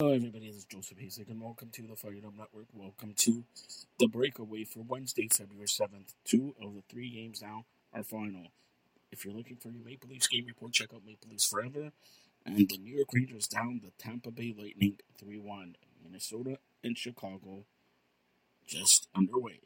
Hello, everybody. This is Joseph Hasek, and welcome to the Fired Up Network. Welcome to the breakaway for Wednesday, February 7th. Two of the three games now are final. If you're looking for your Maple Leafs game report, check out Maple Leafs Forever. And the New York Rangers down the Tampa Bay Lightning 3 1. Minnesota and Chicago just underway.